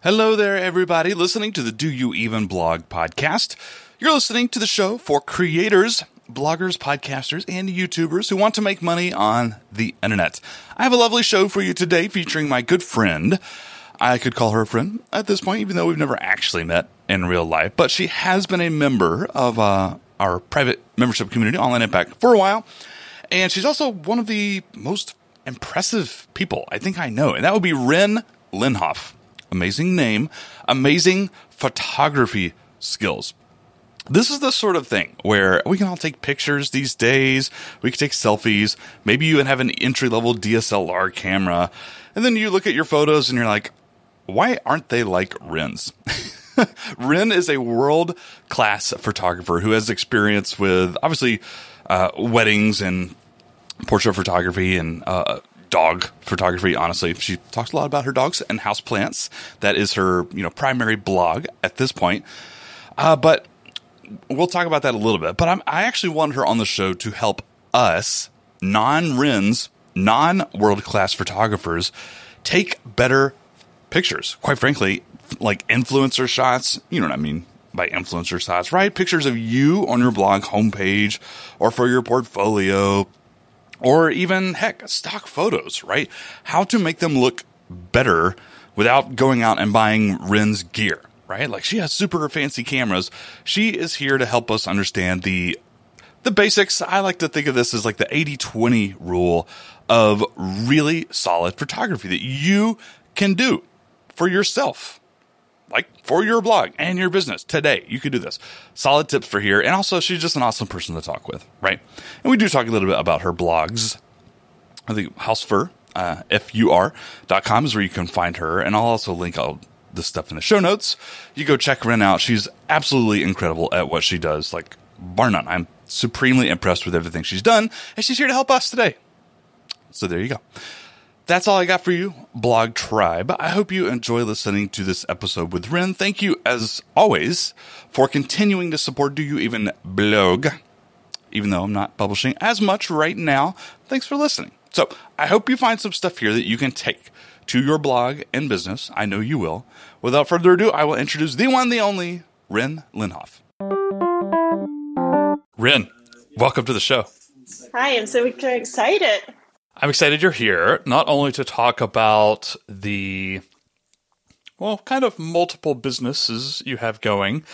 Hello there, everybody listening to the Do You Even Blog podcast. You're listening to the show for creators, bloggers, podcasters, and YouTubers who want to make money on the internet. I have a lovely show for you today featuring my good friend. I could call her a friend at this point, even though we've never actually met in real life, but she has been a member of uh, our private membership community, Online Impact, for a while. And she's also one of the most impressive people I think I know, and that would be Ren Lenhof amazing name, amazing photography skills. This is the sort of thing where we can all take pictures these days. We can take selfies. Maybe you even have an entry level DSLR camera. And then you look at your photos and you're like, why aren't they like Ren's? Ren is a world class photographer who has experience with obviously uh, weddings and portrait photography and uh, dog photography. Honestly, she talks a lot about her dogs and house plants. That is her, you know, primary blog at this point. Uh, but we'll talk about that a little bit. But I'm, I actually wanted her on the show to help us, non Rens, non world class photographers, take better pictures. Quite frankly, like influencer shots. You know what I mean? by influencer shots, right? Pictures of you on your blog homepage or for your portfolio, or even heck, stock photos, right? How to make them look better without going out and buying Ren's gear, right? Like she has super fancy cameras. She is here to help us understand the the basics. I like to think of this as like the 80-20 rule of really solid photography that you can do for yourself like for your blog and your business today. You could do this. Solid tips for here. And also, she's just an awesome person to talk with, right? And we do talk a little bit about her blogs. I think Housefur, uh, F-U-R.com is where you can find her. And I'll also link all the stuff in the show notes. You go check Ren out. She's absolutely incredible at what she does. Like, bar none. I'm supremely impressed with everything she's done. And she's here to help us today. So there you go that's all I got for you, Blog Tribe. I hope you enjoy listening to this episode with Ren. Thank you, as always, for continuing to support Do You Even Blog, even though I'm not publishing as much right now. Thanks for listening. So I hope you find some stuff here that you can take to your blog and business. I know you will. Without further ado, I will introduce the one, the only, Ren Lenhof. Ren, welcome to the show. Hi, I'm so excited. I'm excited you're here, not only to talk about the, well, kind of multiple businesses you have going,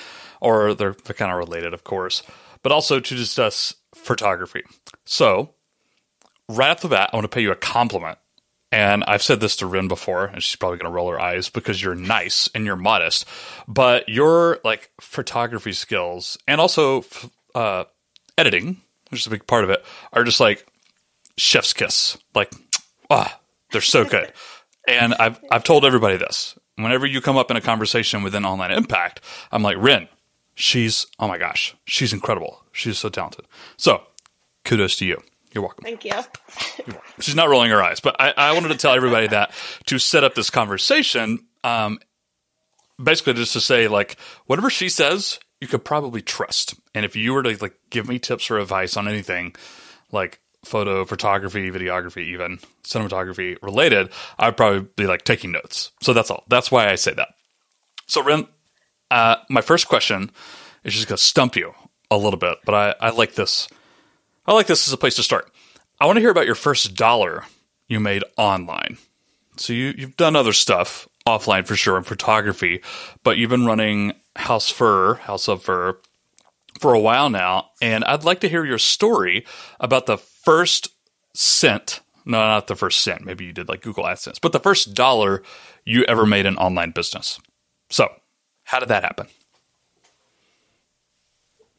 or they're, they're kind of related, of course, but also to discuss photography. So, right off the bat, I want to pay you a compliment. And I've said this to Ren before, and she's probably going to roll her eyes because you're nice and you're modest. But your like photography skills and also uh, editing, which is a big part of it, are just like chef's kiss. Like, ah, they're so good. and I've I've told everybody this. Whenever you come up in a conversation within Online Impact, I'm like, Ren, she's oh my gosh, she's incredible. She's so talented. So, kudos to you. You're welcome. Thank you. She's not rolling her eyes, but I, I, wanted to tell everybody that to set up this conversation, um, basically just to say like whatever she says, you could probably trust. And if you were to like give me tips or advice on anything, like photo, photography, videography, even cinematography related, I'd probably be like taking notes. So that's all. That's why I say that. So, Ren, uh, my first question is just going to stump you a little bit, but I, I like this. I like this as a place to start. I want to hear about your first dollar you made online. So you you've done other stuff offline for sure in photography, but you've been running House Fur, House of Fur for a while now, and I'd like to hear your story about the first cent. No, not the first cent. Maybe you did like Google AdSense, but the first dollar you ever made in online business. So, how did that happen?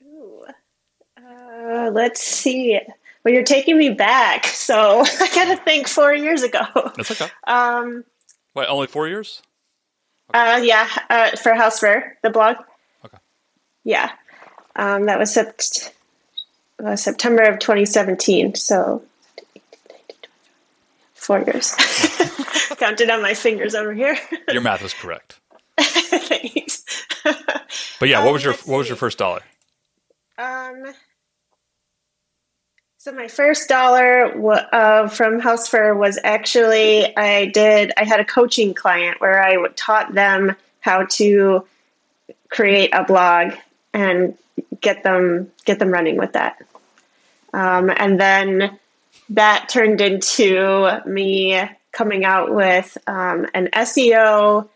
Ooh, uh, let's see. Well, you're taking me back, so I got to think four years ago. That's okay. Um, Wait, only four years? Okay. Uh, yeah, uh, for House Fur, the blog. Okay. Yeah, um, that was sept- uh, September of 2017. So four years. Counted on my fingers over here. Your math is correct. Thanks. But yeah, what was um, your what was your first dollar? Um. So my first dollar uh, from House Fur was actually I did I had a coaching client where I taught them how to create a blog and get them get them running with that. Um, and then that turned into me coming out with um, an SEO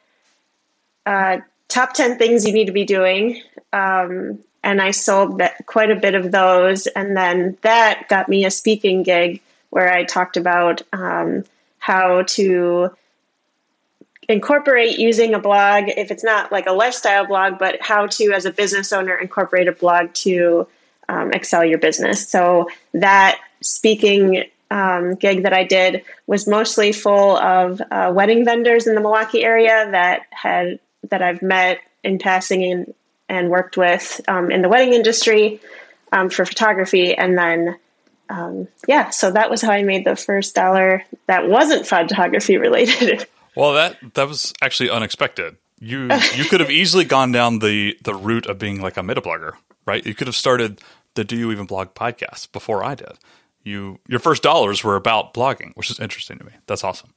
uh, top 10 things you need to be doing. Um, and I sold that, quite a bit of those. And then that got me a speaking gig where I talked about um, how to incorporate using a blog, if it's not like a lifestyle blog, but how to, as a business owner, incorporate a blog to um, excel your business. So that speaking um, gig that I did was mostly full of uh, wedding vendors in the Milwaukee area that had that I've met in passing and, and worked with um, in the wedding industry um, for photography, and then um, yeah, so that was how I made the first dollar that wasn't photography related. Well, that that was actually unexpected. You you could have easily gone down the the route of being like a meta blogger, right? You could have started the Do You Even Blog podcast before I did. You your first dollars were about blogging, which is interesting to me. That's awesome.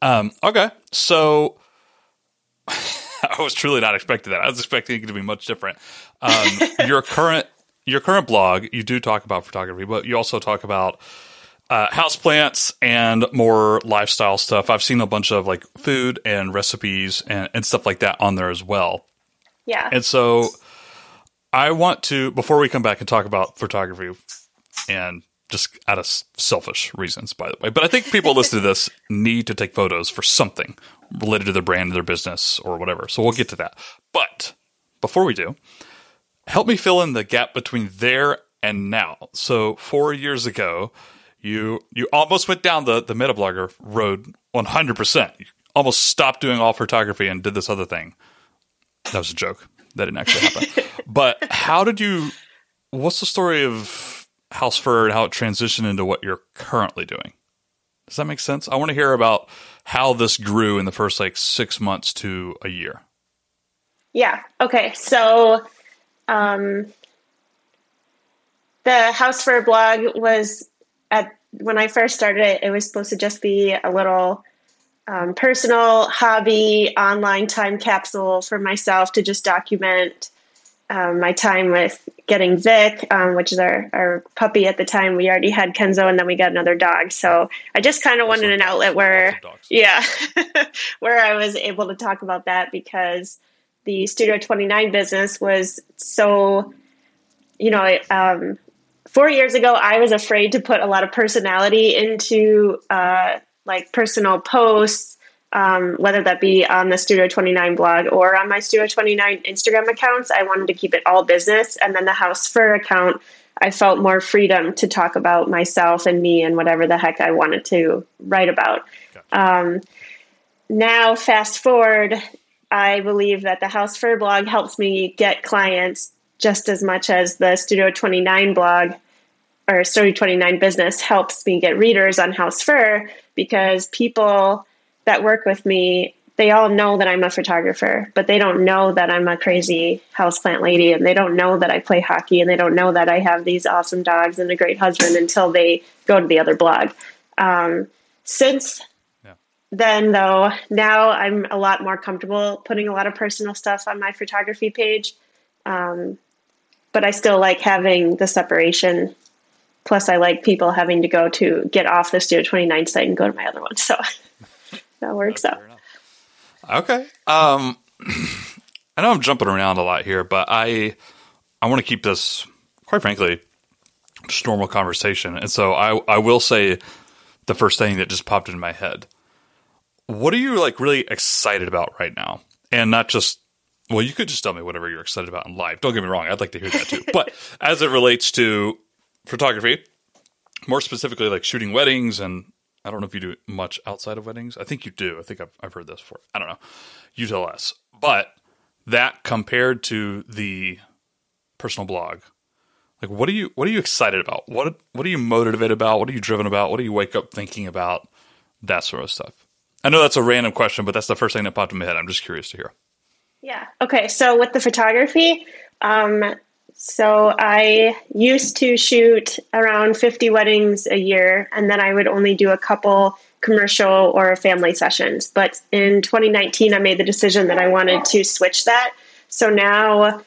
Um, okay, so I was truly not expecting that. I was expecting it to be much different. Um, your current your current blog, you do talk about photography, but you also talk about uh, houseplants and more lifestyle stuff. I've seen a bunch of like food and recipes and, and stuff like that on there as well. Yeah. And so I want to, before we come back and talk about photography and just out of selfish reasons, by the way, but I think people listen to this need to take photos for something related to their brand, their business, or whatever. So we'll get to that. But before we do, help me fill in the gap between there and now. So four years ago, you you almost went down the the meta blogger road 100%. You almost stopped doing all photography and did this other thing. That was a joke. That didn't actually happen. but how did you what's the story of House Fur and how it transitioned into what you're currently doing? Does that make sense? I want to hear about how this grew in the first like 6 months to a year. Yeah. Okay. So um the House Fur blog was when I first started it, it was supposed to just be a little um, personal hobby online time capsule for myself to just document um, my time with getting Vic, um, which is our, our puppy at the time. We already had Kenzo and then we got another dog. So I just kind of wanted an outlet where, yeah, where I was able to talk about that because the Studio 29 business was so, you know, um, four years ago, I was afraid to put a lot of personality into uh, like personal posts, um, whether that be on the Studio 29 blog or on my Studio 29 Instagram accounts. I wanted to keep it all business. And then the House Fur account, I felt more freedom to talk about myself and me and whatever the heck I wanted to write about. Gotcha. Um, now, fast forward, I believe that the House Fur blog helps me get clients just as much as the Studio 29 blog or Studio 29 business helps me get readers on House Fur because people that work with me, they all know that I'm a photographer, but they don't know that I'm a crazy houseplant lady and they don't know that I play hockey and they don't know that I have these awesome dogs and a great husband until they go to the other blog. Um, since yeah. then, though, now I'm a lot more comfortable putting a lot of personal stuff on my photography page. Um, but I still like having the separation. Plus, I like people having to go to get off the Studio 29 site and go to my other one. So that works out. Okay. Um, I know I'm jumping around a lot here, but I I want to keep this, quite frankly, just normal conversation. And so I I will say the first thing that just popped into my head. What are you like really excited about right now? And not just well, you could just tell me whatever you're excited about in life. Don't get me wrong; I'd like to hear that too. but as it relates to photography, more specifically, like shooting weddings, and I don't know if you do much outside of weddings. I think you do. I think I've, I've heard this before. I don't know. You tell us. But that compared to the personal blog, like what are you what are you excited about? What what are you motivated about? What are you driven about? What do you wake up thinking about? That sort of stuff. I know that's a random question, but that's the first thing that popped in my head. I'm just curious to hear. Yeah. Okay. So with the photography, um, So I used to shoot around 50 weddings a year, and then I would only do a couple commercial or family sessions. But in 2019, I made the decision that I wanted to switch that. So now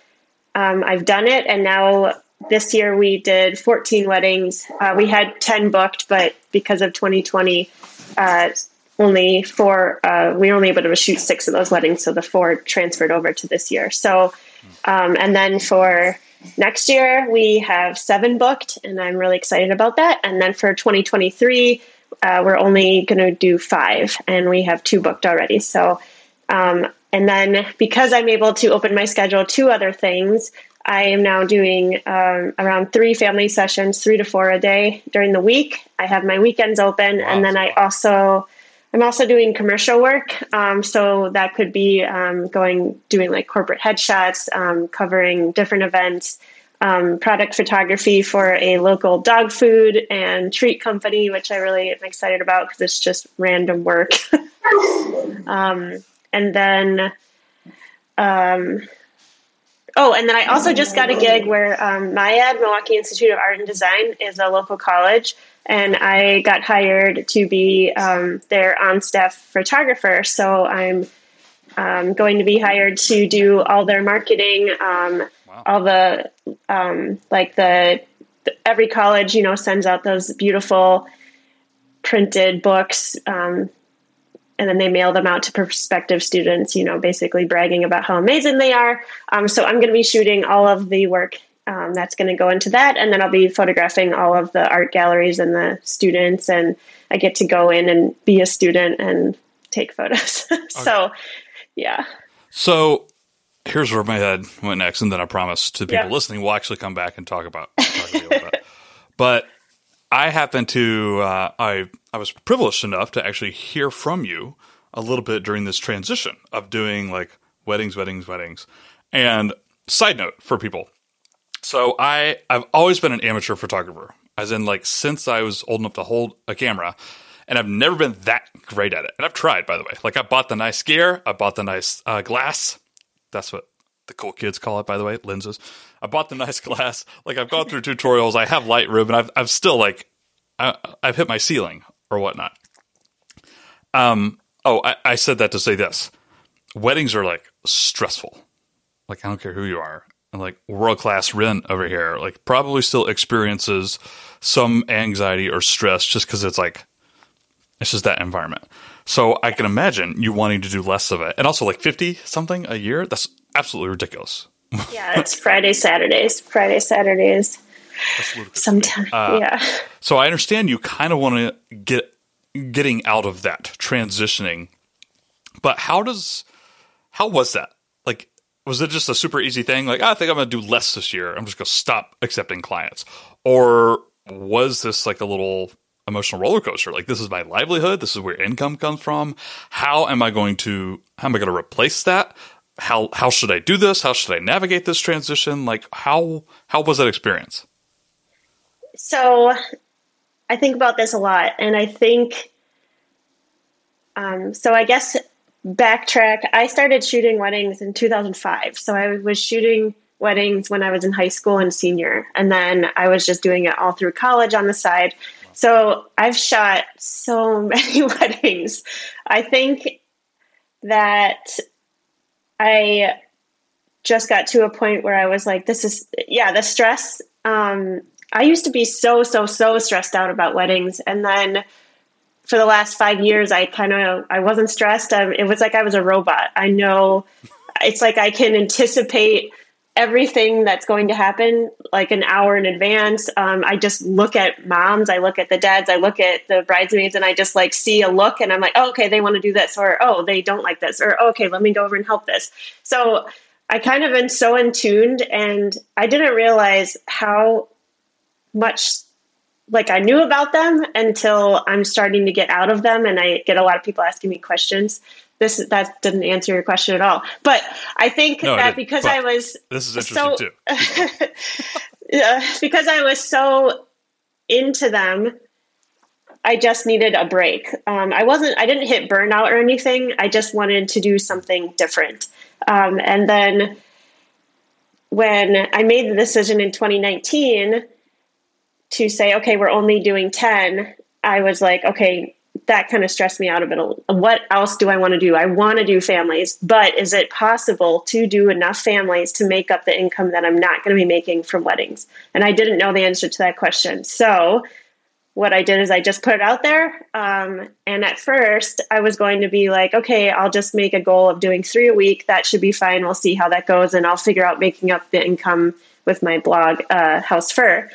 um, I've done it, and now this year we did 14 weddings. Uh, we had 10 booked, but because of 2020, uh, only four, uh, we were only able to shoot six of those weddings. So the four transferred over to this year. So, um, and then for next year, we have seven booked, and I'm really excited about that. And then for 2023, uh, we're only going to do five, and we have two booked already. So, um, and then because I'm able to open my schedule to other things, I am now doing um, around three family sessions, three to four a day during the week. I have my weekends open, wow. and then I also I'm also doing commercial work. Um, so that could be um, going doing like corporate headshots, um, covering different events, um, product photography for a local dog food and treat company, which I really am excited about because it's just random work. Um, and then um, Oh, and then I also just got a gig where um, MIAD, Milwaukee Institute of Art and Design, is a local college, and I got hired to be um, their on staff photographer. So I'm um, going to be hired to do all their marketing, um, wow. all the um, like the, the, every college, you know, sends out those beautiful printed books um, and then they mail them out to prospective students, you know, basically bragging about how amazing they are. Um, so I'm going to be shooting all of the work um, that's going to go into that, and then I'll be photographing all of the art galleries and the students, and I get to go in and be a student and take photos. so, okay. yeah. So here's where my head went next, and then I promise to people yep. listening we'll actually come back and talk about. Talk about but I happen to uh, I I was privileged enough to actually hear from you a little bit during this transition of doing like weddings, weddings, weddings. And side note for people. So I I've always been an amateur photographer, as in like since I was old enough to hold a camera, and I've never been that great at it. And I've tried, by the way. Like I bought the nice gear, I bought the nice uh, glass. That's what the cool kids call it, by the way, lenses. I bought the nice glass. Like I've gone through tutorials. I have Lightroom, and I've I've still like I, have hit my ceiling or whatnot. Um. Oh, I, I said that to say this: weddings are like stressful. Like I don't care who you are, like world class Ren over here, like probably still experiences some anxiety or stress just because it's like it's just that environment. So I can imagine you wanting to do less of it, and also like fifty something a year. That's absolutely ridiculous yeah, it's Friday, Saturdays. Friday, Saturdays. Sometimes, uh, yeah. So I understand you kind of want to get getting out of that transitioning, but how does how was that? Was it just a super easy thing? Like, I think I'm going to do less this year. I'm just going to stop accepting clients, or was this like a little emotional roller coaster? Like, this is my livelihood. This is where income comes from. How am I going to? How am I going to replace that? how how should I do this? How should I navigate this transition? Like how how was that experience? So I think about this a lot and I think um, so I guess backtrack I started shooting weddings in 2005. So I was shooting weddings when I was in high school and senior and then I was just doing it all through college on the side. So I've shot so many weddings. I think that I just got to a point where I was like, this is, yeah, the stress. Um, I used to be so, so, so stressed out about weddings. And then for the last five years, I kind of, I wasn't stressed. I, it was like I was a robot. I know it's like I can anticipate everything that's going to happen like an hour in advance. Um, I just look at moms, I look at the dads, I look at the bridesmaids, and I just like see a look, and I'm like, oh, okay, they want to do this, or oh, they don't like this, or okay, let me go over and help this. So I kind of been so in tuned, and I didn't realize how much like I knew about them until I'm starting to get out of them, and I get a lot of people asking me questions this that didn't answer your question at all. But I think no, that because I was this is interesting so, too. yeah, because I was so into them, I just needed a break. Um, I wasn't. I didn't hit burnout or anything. I just wanted to do something different. Um, and then when I made the decision in 2019 to say, okay, we're only doing 10, I was like, okay, that kind of stressed me out a bit. What else do I want to do? I want to do families, but is it possible to do enough families to make up the income that I'm not going to be making from weddings? And I didn't know the answer to that question. So what I did is I just put it out there. Um, and at first, I was going to be like, okay, I'll just make a goal of doing three a week. That should be fine. We'll see how that goes. And I'll figure out making up the income with my blog, uh, House Fur.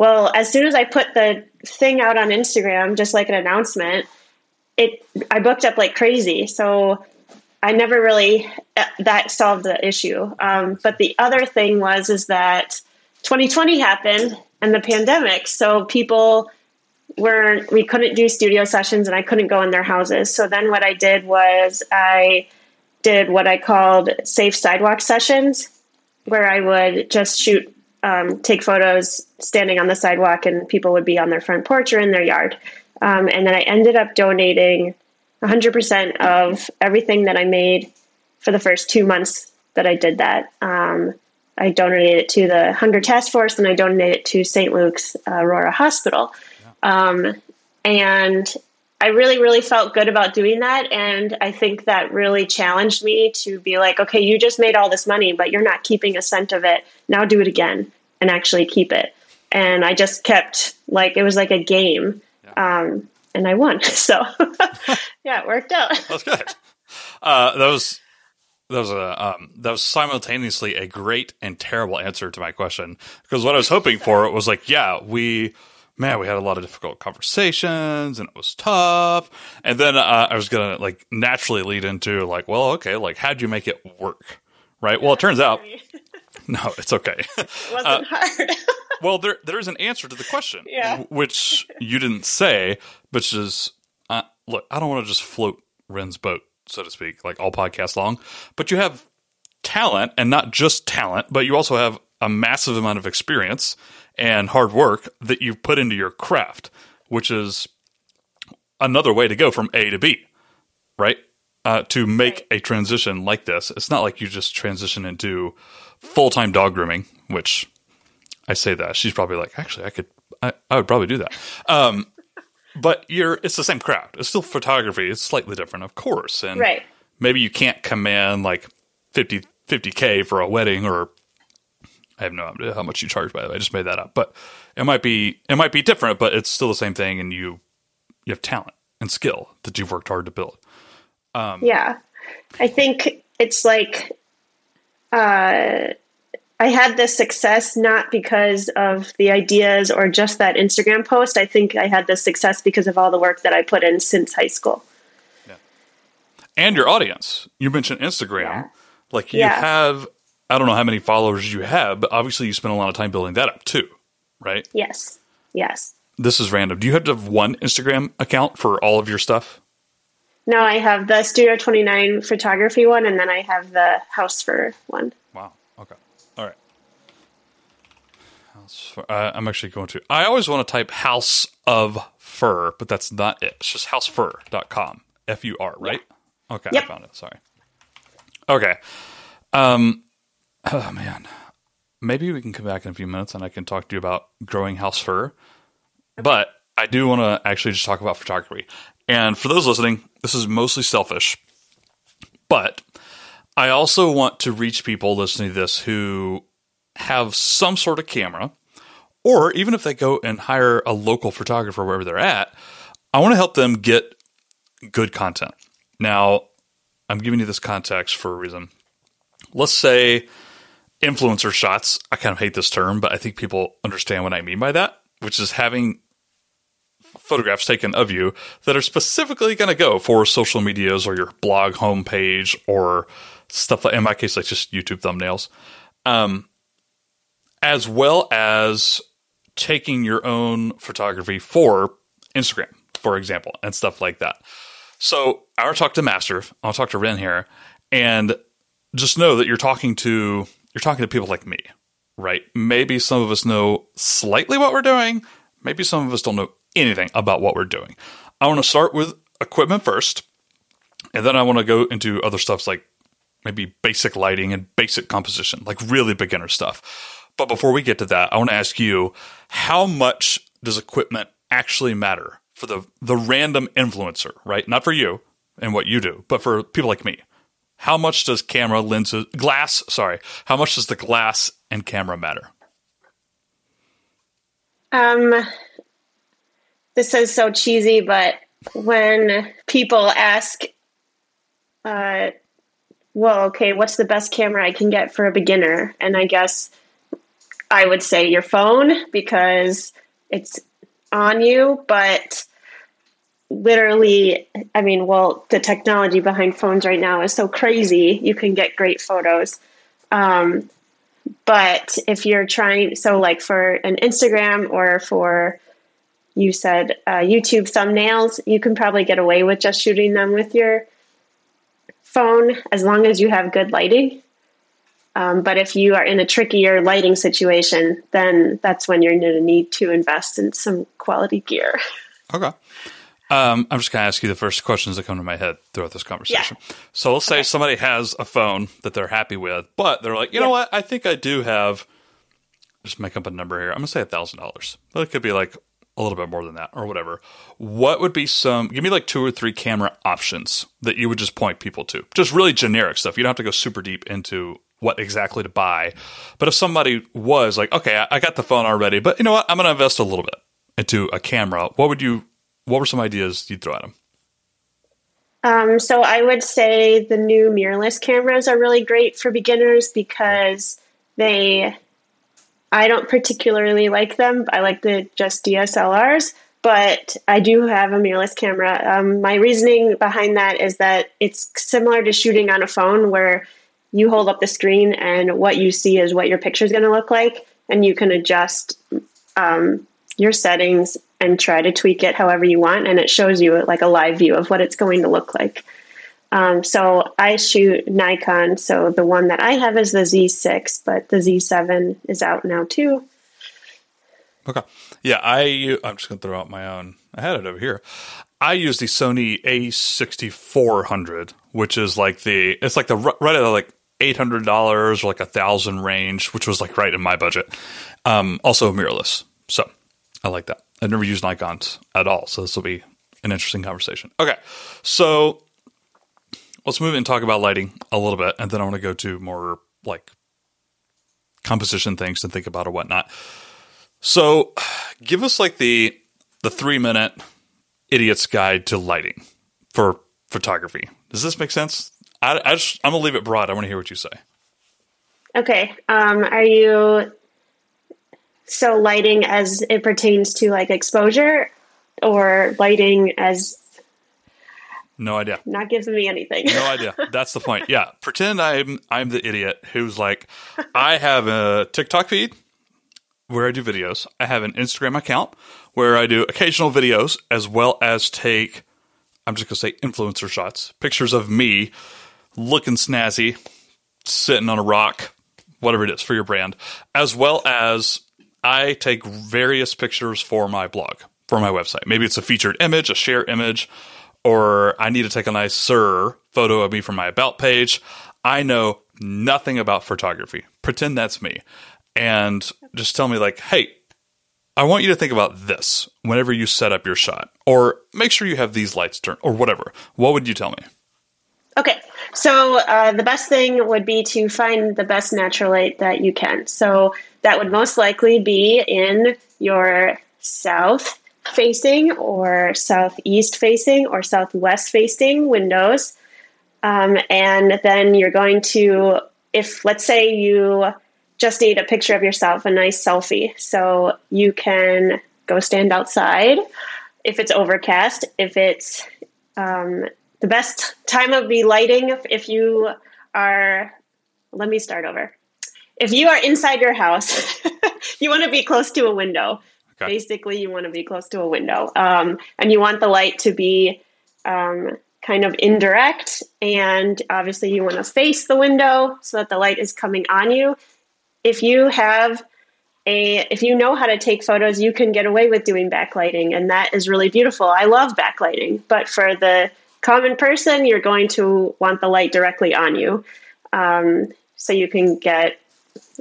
Well, as soon as I put the thing out on Instagram, just like an announcement, it I booked up like crazy. So I never really uh, that solved the issue. Um, but the other thing was is that 2020 happened and the pandemic, so people weren't we couldn't do studio sessions and I couldn't go in their houses. So then what I did was I did what I called safe sidewalk sessions, where I would just shoot, um, take photos standing on the sidewalk, and people would be on their front porch or in their yard. Um, and then I ended up donating 100% of everything that I made for the first two months that I did that. Um, I donated it to the Hunger Task Force and I donated it to St. Luke's uh, Aurora Hospital. Um, and I really, really felt good about doing that. And I think that really challenged me to be like, okay, you just made all this money, but you're not keeping a cent of it. Now do it again and actually keep it. And I just kept like, it was like a game. Yeah. Um, and I won. So yeah, it worked out. That's good. Uh, that was that was a um, that was simultaneously a great and terrible answer to my question because what I was hoping for was like, yeah, we man, we had a lot of difficult conversations and it was tough. And then uh, I was going to like naturally lead into like, well, okay, like how'd you make it work? Right. Well, it turns out, no, it's okay. It wasn't uh, hard. well, there there's an answer to the question, yeah. which you didn't say, which is, uh, look, I don't want to just float Ren's boat, so to speak, like all podcast long, but you have talent and not just talent, but you also have a massive amount of experience and hard work that you've put into your craft, which is another way to go from A to B, right? Uh, to make a transition like this, it's not like you just transition into full time dog grooming, which I say that she's probably like, actually, I could, I, I would probably do that. Um, but you're, it's the same craft. It's still photography. It's slightly different, of course. And right. maybe you can't command like 50, 50K for a wedding or I have no idea how much you charge by the way. I just made that up. But it might be it might be different, but it's still the same thing and you you have talent and skill that you've worked hard to build. Um, yeah. I think it's like uh, I had this success not because of the ideas or just that Instagram post. I think I had this success because of all the work that I put in since high school. Yeah. And your audience. You mentioned Instagram. Yeah. Like you yeah. have I don't know how many followers you have, but obviously you spend a lot of time building that up too, right? Yes. Yes. This is random. Do you have to have one Instagram account for all of your stuff? No, I have the Studio 29 photography one, and then I have the House Fur one. Wow. Okay. All right. House Fur. Uh, I'm actually going to. I always want to type House of Fur, but that's not it. It's just housefur.com. F U R, right? Yeah. Okay. Yep. I found it. Sorry. Okay. Um, Oh man, maybe we can come back in a few minutes and I can talk to you about growing house fur. But I do want to actually just talk about photography. And for those listening, this is mostly selfish, but I also want to reach people listening to this who have some sort of camera, or even if they go and hire a local photographer wherever they're at, I want to help them get good content. Now, I'm giving you this context for a reason. Let's say influencer shots. I kind of hate this term, but I think people understand what I mean by that, which is having photographs taken of you that are specifically going to go for social medias or your blog homepage or stuff like in my case like just YouTube thumbnails. Um, as well as taking your own photography for Instagram, for example, and stuff like that. So I'll talk to Master. I'll talk to Ren here, and just know that you're talking to you're talking to people like me, right? Maybe some of us know slightly what we're doing. Maybe some of us don't know anything about what we're doing. I want to start with equipment first, and then I want to go into other stuff like maybe basic lighting and basic composition, like really beginner stuff. But before we get to that, I want to ask you how much does equipment actually matter for the the random influencer, right? Not for you and what you do, but for people like me. How much does camera lenses glass, sorry, how much does the glass and camera matter? Um this is so cheesy, but when people ask uh well, okay, what's the best camera I can get for a beginner? And I guess I would say your phone because it's on you, but literally, I mean, well, the technology behind phones right now is so crazy. You can get great photos. Um, but if you're trying, so like for an Instagram or for, you said uh, YouTube thumbnails, you can probably get away with just shooting them with your phone as long as you have good lighting. Um, but if you are in a trickier lighting situation, then that's when you're going to need to invest in some quality gear. Okay. Um, I'm just going to ask you the first questions that come to my head throughout this conversation. Yeah. So let's say okay. somebody has a phone that they're happy with, but they're like, you yeah. know what? I think I do have, just make up a number here. I'm going to say $1,000. But it could be like a little bit more than that or whatever. What would be some, give me like two or three camera options that you would just point people to? Just really generic stuff. You don't have to go super deep into what exactly to buy. But if somebody was like, okay, I got the phone already, but you know what? I'm going to invest a little bit into a camera. What would you, what were some ideas you'd throw at them? Um, so I would say the new mirrorless cameras are really great for beginners because they I don't particularly like them. I like the just DSLRs, but I do have a mirrorless camera. Um, my reasoning behind that is that it's similar to shooting on a phone where you hold up the screen and what you see is what your picture is going to look like, and you can adjust um, your settings and try to tweak it however you want, and it shows you like a live view of what it's going to look like. Um, so I shoot Nikon. So the one that I have is the Z6, but the Z7 is out now too. Okay. Yeah, I I'm just gonna throw out my own. I had it over here. I use the Sony A6400, which is like the it's like the right at like eight hundred dollars or like a thousand range, which was like right in my budget. Um, also mirrorless, so I like that. I've never used Nikon's at all, so this will be an interesting conversation. Okay, so let's move and talk about lighting a little bit, and then I want to go to more like composition things to think about or whatnot. So, give us like the the three minute idiot's guide to lighting for photography. Does this make sense? I, I just, I'm gonna leave it broad. I want to hear what you say. Okay. Um, are you so lighting as it pertains to like exposure, or lighting as no idea. Not giving me anything. no idea. That's the point. Yeah. Pretend I'm I'm the idiot who's like, I have a TikTok feed where I do videos. I have an Instagram account where I do occasional videos as well as take I'm just gonna say influencer shots, pictures of me looking snazzy, sitting on a rock, whatever it is for your brand, as well as I take various pictures for my blog, for my website. Maybe it's a featured image, a share image, or I need to take a nice sir photo of me from my about page. I know nothing about photography. Pretend that's me. And just tell me, like, hey, I want you to think about this whenever you set up your shot, or make sure you have these lights turned, or whatever. What would you tell me? Okay, so uh, the best thing would be to find the best natural light that you can. So that would most likely be in your south facing or southeast facing or southwest facing windows. Um, and then you're going to, if let's say you just need a picture of yourself, a nice selfie. So you can go stand outside if it's overcast, if it's um, the best time of the lighting, if, if you are, let me start over. If you are inside your house, you want to be close to a window. Okay. Basically, you want to be close to a window, um, and you want the light to be um, kind of indirect. And obviously, you want to face the window so that the light is coming on you. If you have a, if you know how to take photos, you can get away with doing backlighting, and that is really beautiful. I love backlighting, but for the common person, you're going to want the light directly on you. um, so you can get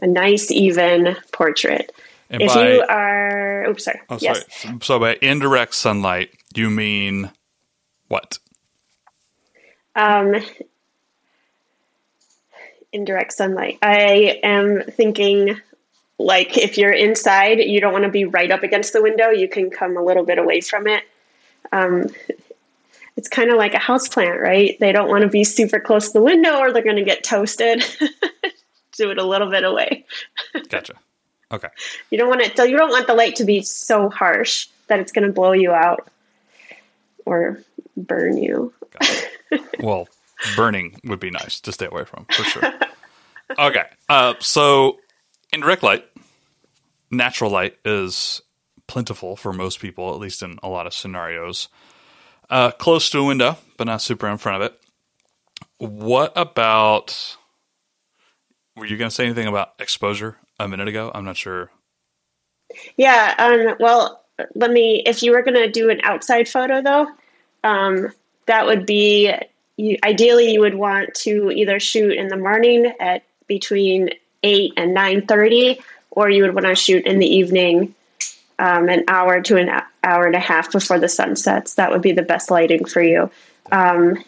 a nice, even portrait. And if by- you are, oops, sorry. Oh, yes. sorry. So by indirect sunlight, you mean what? Um, indirect sunlight. I am thinking like if you're inside, you don't want to be right up against the window. You can come a little bit away from it. Um, it's kind of like a house plant, right? They don't want to be super close to the window or they're going to get toasted. Do it a little bit away. Gotcha. Okay. You don't want it. So you don't want the light to be so harsh that it's going to blow you out or burn you. Well, burning would be nice to stay away from for sure. Okay. Uh, so indirect light, natural light is plentiful for most people, at least in a lot of scenarios. Uh, close to a window, but not super in front of it. What about? Were you going to say anything about exposure a minute ago? I'm not sure. Yeah. Um, well, let me. If you were going to do an outside photo, though, um, that would be you, ideally you would want to either shoot in the morning at between eight and nine thirty, or you would want to shoot in the evening, um, an hour to an hour and a half before the sun sets. That would be the best lighting for you, um,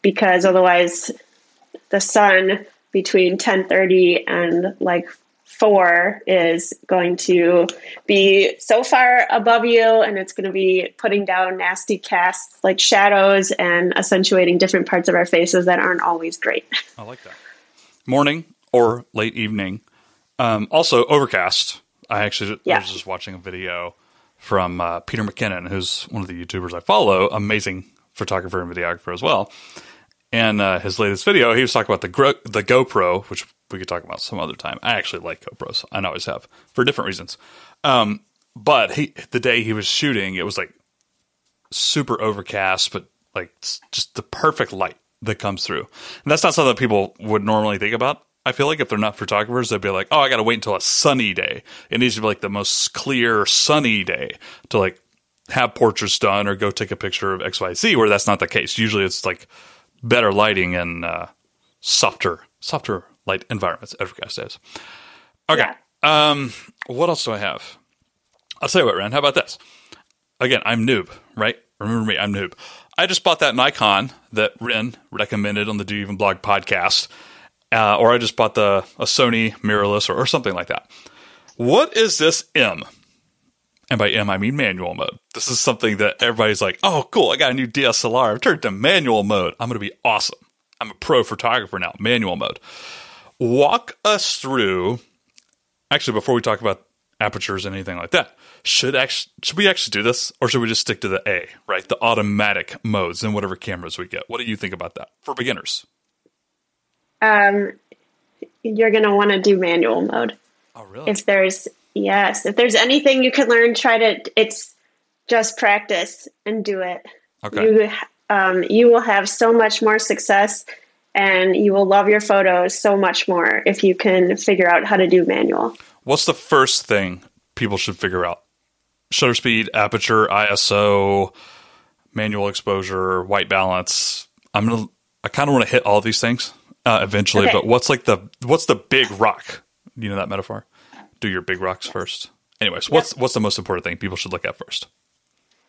because otherwise, the sun between ten thirty and like four is going to be so far above you and it's going to be putting down nasty casts like shadows and accentuating different parts of our faces that aren't always great. I like that. Morning or late evening. Um, also, overcast. I actually I was just watching a video from uh, Peter McKinnon, who's one of the YouTubers I follow, amazing photographer and videographer as well. And uh, his latest video, he was talking about the Gro- the GoPro, which we could talk about some other time. I actually like GoPros, I always have for different reasons. Um, but he, the day he was shooting, it was like super overcast, but like just the perfect light that comes through. And that's not something that people would normally think about. I feel like if they're not photographers, they'd be like, "Oh, I got to wait until a sunny day. It needs to be like the most clear, sunny day to like have portraits done or go take a picture of X, Y, Z." Where that's not the case. Usually, it's like better lighting and uh, softer, softer light environments. Overcast says. Okay. Um, what else do I have? I'll tell you what, Ren. How about this? Again, I'm noob, right? Remember me, I'm noob. I just bought that Nikon that Ren recommended on the Do You Even Blog podcast, uh, or I just bought the a Sony mirrorless or, or something like that. What is this M? And by M, I mean manual mode. This is something that everybody's like, "Oh, cool! I got a new DSLR. I've turned to manual mode. I'm going to be awesome. I'm a pro photographer now. Manual mode." Walk us through actually before we talk about apertures and anything like that should actually should we actually do this or should we just stick to the a right the automatic modes and whatever cameras we get what do you think about that for beginners Um, you're going to want to do manual mode. oh really If there's, yes, if there's anything you can learn, try to, it's just practice and do it. okay You, um, you will have so much more success and you will love your photos so much more if you can figure out how to do manual. what's the first thing people should figure out shutter speed aperture iso manual exposure white balance i'm gonna i kind of want to hit all these things uh, eventually Okay. but what's like the what's the big rock you know that metaphor do your big rocks first anyways what's what's the most important thing people should look at first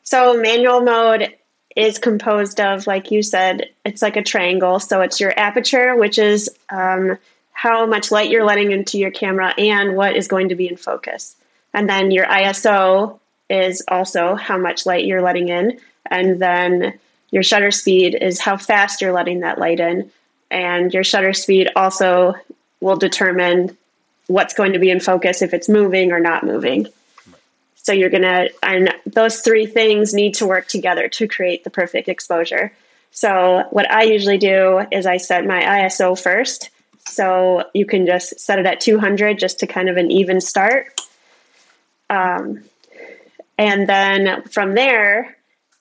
So manual mode is composed of, like you said, it's like a triangle. So it's your aperture, which is um, how much light you're letting into your camera and what is going to be in focus. And then your ISO is also how much light you're letting in. And then your shutter speed is how fast you're letting that light in. And your shutter speed also will determine what's going to be in focus if it's moving or not moving. So you're going to, and those three things need to work together to create the perfect exposure. So what I usually do is I set my ISO first. So you can just set it at 200 just to kind of an even start. Um, and then from there,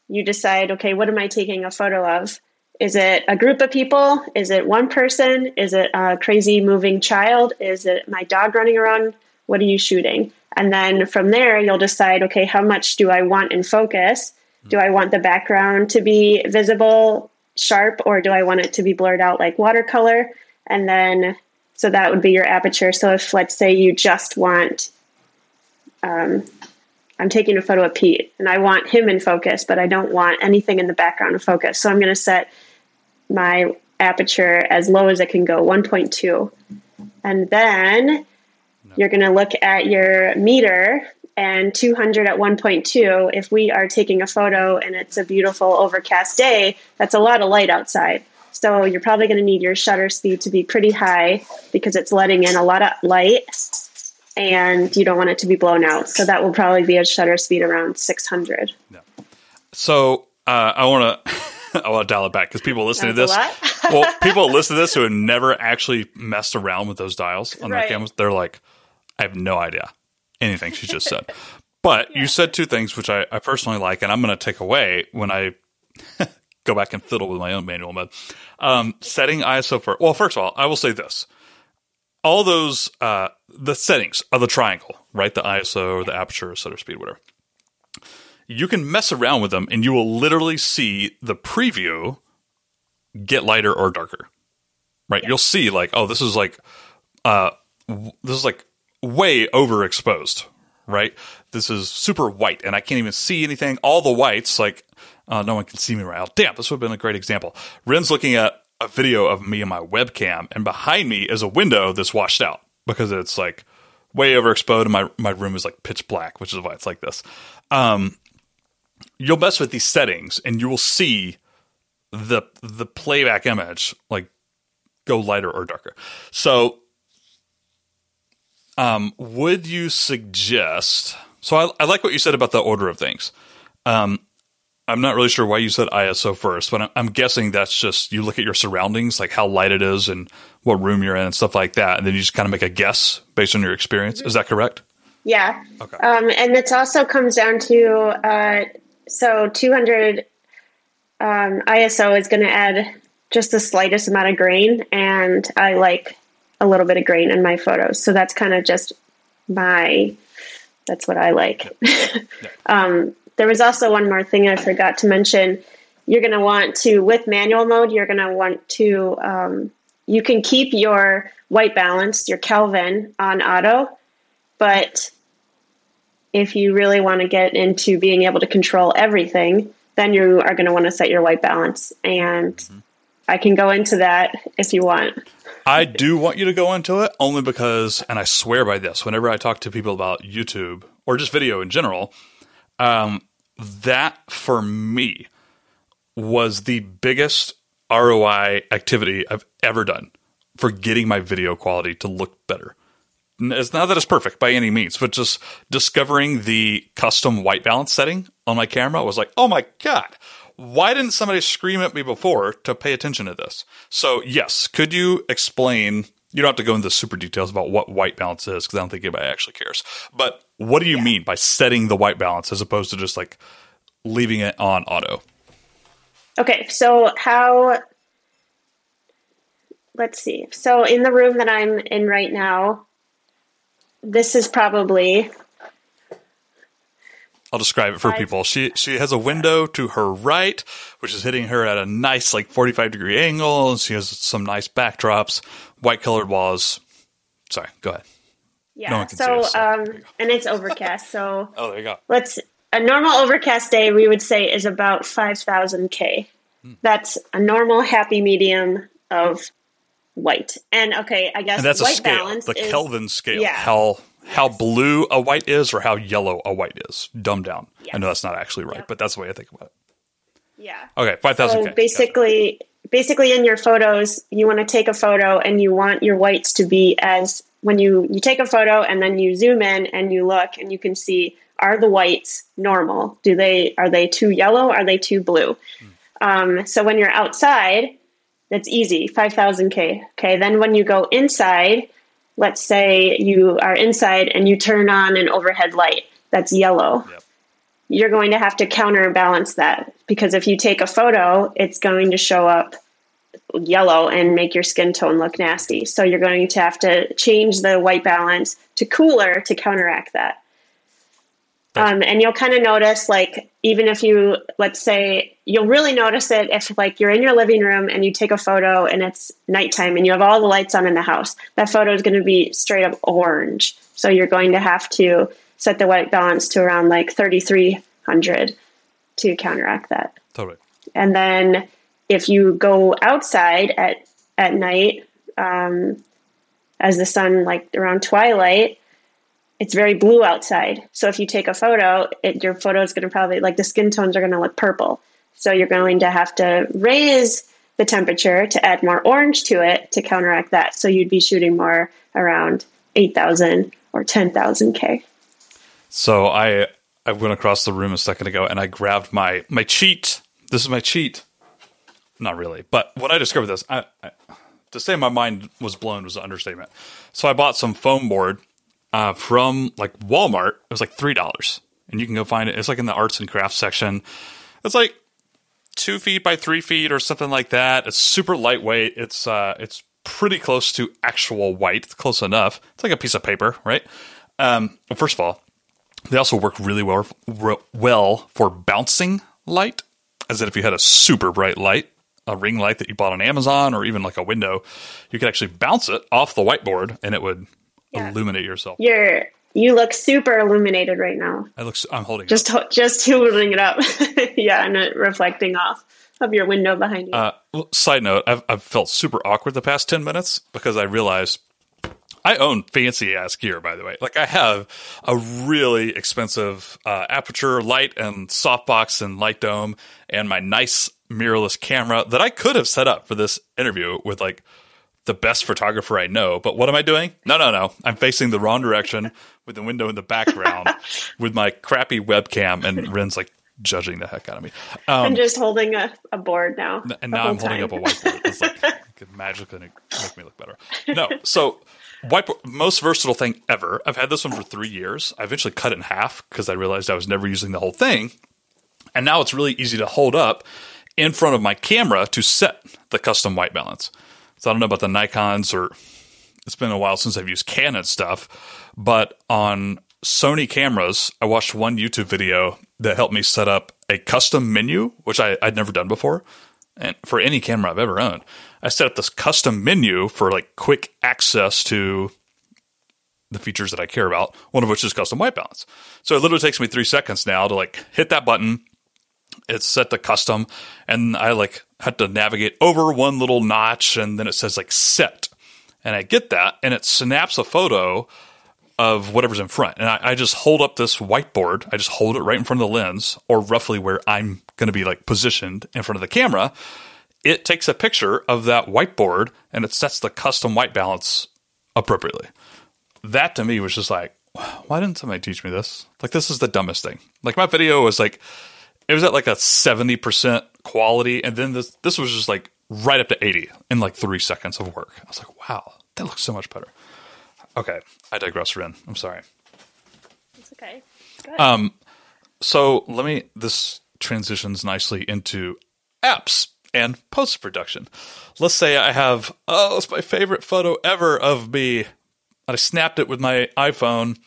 you decide, okay, what am I taking a photo of? Is it a group of people? Is it one person? Is it a crazy moving child? Is it my dog running around? What are you shooting? And then from there, you'll decide, okay, how much do I want in focus? Do I want the background to be visible, sharp, or do I want it to be blurred out like watercolor? And then, so that would be your aperture. So if, let's say, you just want, um, I'm taking a photo of Pete and I want him in focus, but I don't want anything in the background of focus. So I'm going to set my aperture as low as it can go, 1.2. And then you're going to look at your meter and 200 at 1.2. If we are taking a photo and it's a beautiful overcast day, that's a lot of light outside. So you're probably going to need your shutter speed to be pretty high because it's letting in a lot of light and you don't want it to be blown out. So that will probably be a shutter speed around 600. Yeah. So uh, I want to. I want to dial it back because people listening to this, well, people listen to this who have never actually messed around with those dials on right. their cameras, they're like, I have no idea anything she just said. But yeah. you said two things which I, I personally like, and I'm going to take away when I go back and fiddle with my own manual mode. Um, setting ISO for well, first of all, I will say this: all those uh, the settings of the triangle, right? The ISO, the aperture, shutter speed, whatever. You can mess around with them, and you will literally see the preview get lighter or darker. Right? Yeah. You'll see like, oh, this is like, uh, this is like way overexposed, right? This is super white and I can't even see anything. All the whites, like, uh, no one can see me right now. Damn, this would have been a great example. Ren's looking at a video of me and my webcam, and behind me is a window that's washed out because it's like way overexposed and my, my room is like pitch black, which is why it's like this. Um, you'll mess with these settings and you will see the the playback image like go lighter or darker. So um, would you suggest? So I, I, like what you said about the order of things. Um, I'm not really sure why you said ISO first, but I'm, I'm, guessing that's just you look at your surroundings, like how light it is and what room you're in and stuff like that, and then you just kind of make a guess based on your experience. Is that correct? Yeah. Okay. Um, and it also comes down to uh, so 200 um, ISO is going to add just the slightest amount of grain, and I like a little bit of grain in my photos. So that's kind of just my, that's what I like. um, there was also one more thing I forgot to mention. You're going to want to, with manual mode, you're going to want to, um, you can keep your white balance, your Kelvin on auto, but if you really want to get into being able to control everything, then you are going to want to set your white balance. And mm-hmm. I can go into that if you want. I do want you to go into it only because, and I swear by this, whenever I talk to people about YouTube or just video in general, um, that for me was the biggest ROI activity I've ever done for getting my video quality to look better. It's not that it's perfect by any means, but just discovering the custom white balance setting on my camera was like, oh my God, why didn't somebody scream at me before to pay attention to this? So, yes, could you explain? You don't have to go into super details about what white balance is because I don't think anybody actually cares. But what do you yeah. mean by setting the white balance as opposed to just like leaving it on auto? Okay, so how let's see. So in the room that I'm in right now, this is probably I'll describe it for people. She she has a window to her right, which is hitting her at a nice like 45 degree angle. And she has some nice backdrops, white colored walls. Sorry, go ahead. Yeah. No so, us, so um, and it's overcast. So oh, there you go. Let's a normal overcast day we would say is about 5,000 k. Hmm. That's a normal happy medium of white. And okay, I guess and that's white a scale, balance the is, Kelvin scale. Yeah. How how blue a white is or how yellow a white is. Dumb down. Yes. I know that's not actually right, but that's the way I think about it. Yeah. Okay, five thousand. So basically, gotcha. basically, in your photos, you want to take a photo and you want your whites to be as when you you take a photo and then you zoom in and you look and you can see are the whites normal? Do they are they too yellow? Are they too blue? Hmm. Um, so when you're outside, that's easy, five thousand k. Okay, then when you go inside let's say you are inside and you turn on an overhead light that's yellow. Yep. You're going to have to counterbalance that because if you take a photo, it's going to show up yellow and make your skin tone look nasty. So you're going to have to change the white balance to cooler to counteract that. Um, and you'll kind of notice like even if you let's say you'll really notice it if like you're in your living room and you take a photo and it's nighttime and you have all the lights on in the house that photo is going to be straight up orange so you're going to have to set the white balance to around like 3300 to counteract that Totally. and then if you go outside at at night um, as the sun like around twilight it's very blue outside so if you take a photo it, your photo is going to probably like the skin tones are going to look purple so you're going to have to raise the temperature to add more orange to it to counteract that so you'd be shooting more around 8000 or 10000 k So I I went across the room a second ago and I grabbed my my cheat. This is my cheat. Not really, but when I discovered this, I, I, to say my mind was blown was an understatement. So I bought some foam board uh, from like Walmart. It was like three dollars, and you can go find it. It's like in the arts and crafts section. It's like two feet by three feet or something like that. It's super lightweight. It's uh, it's pretty close to actual white. It's close enough. It's like a piece of paper, right? Um, first of all, they also work really well well for bouncing light, as in if you had a super bright light, a ring light that you bought on Amazon, or even like a window, you could actually bounce it off the whiteboard and it would Yeah. illuminate yourself. you're you look super illuminated right now I look, I'm holding it. just ho- just holding it up yeah and it reflecting off of your window behind you Uh, well, side note, I've, I've felt super awkward the past 10 minutes because I realized I own fancy ass gear, by the way. Like, I have a really expensive uh, Aputure light and softbox and light dome and my nice mirrorless camera that I could have set up for this interview with like the best photographer I know. But what am I doing? No, no, no. I'm facing the wrong direction with the window in the background with my crappy webcam and Ren's like judging the heck out of me. Um, i'm just holding a, a board now and now I'm holding time. up a whiteboard. It's like it could magically make me look better. No, so whiteboard, most versatile thing ever. I've had this one for three years. I eventually cut it in half because I realized I was never using the whole thing, and now it's really easy to hold up in front of my camera to set the custom white balance. So I don't know about the Nikon's or it's been a while since I've used Canon stuff, but on Sony cameras, I watched one YouTube video that helped me set up a custom menu, which I, I'd never done before. And for any camera I've ever owned, I set up this custom menu for like quick access to the features that I care about, one of which is custom white balance. So it literally takes me three seconds now to like hit that button, it's set to custom and I like had to navigate over one little notch and then it says like set. And I get that and it snaps a photo of whatever's in front. And I, I just hold up this whiteboard. I just hold it right in front of the lens or roughly where I'm going to be like positioned in front of the camera. It takes a picture of that whiteboard and it sets the custom white balance appropriately. That to me was just like, why didn't somebody teach me this? Like, this is the dumbest thing. Like, my video was like, it was at like a 70% quality. And then this, this was just like right up to 80 in like three seconds of work. I was like, wow, that looks so much better. Okay. I digress, Ren. I'm sorry. It's okay Um, So let me, this transitions nicely into apps and post production. Let's say I have, oh, it's my favorite photo ever of me. I snapped it with my iPhone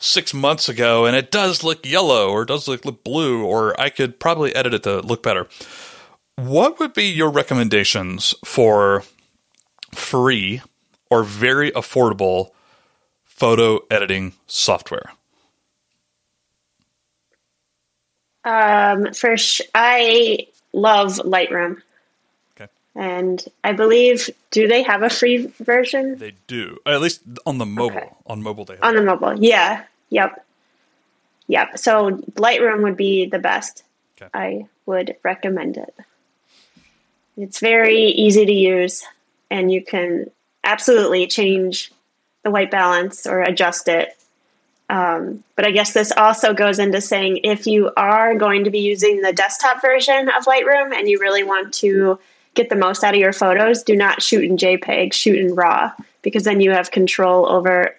six months ago and it does look yellow or does look, look blue, or I could probably edit it to look better. What would be your recommendations for free or very affordable photo editing software? Um, for sh- I love Lightroom. And I believe do they have a free version They do. At least on the mobile. Okay. On mobile, they have. on the mobile? Yeah. Yep. Yep. So Lightroom would be the best. Okay. I would recommend it. It's very easy to use, and you can absolutely change the white balance or adjust it. Um, but I guess this also goes into saying if you are going to be using the desktop version of Lightroom and you really want to get the most out of your photos, do not shoot in JPEG, shoot in RAW, because then you have control over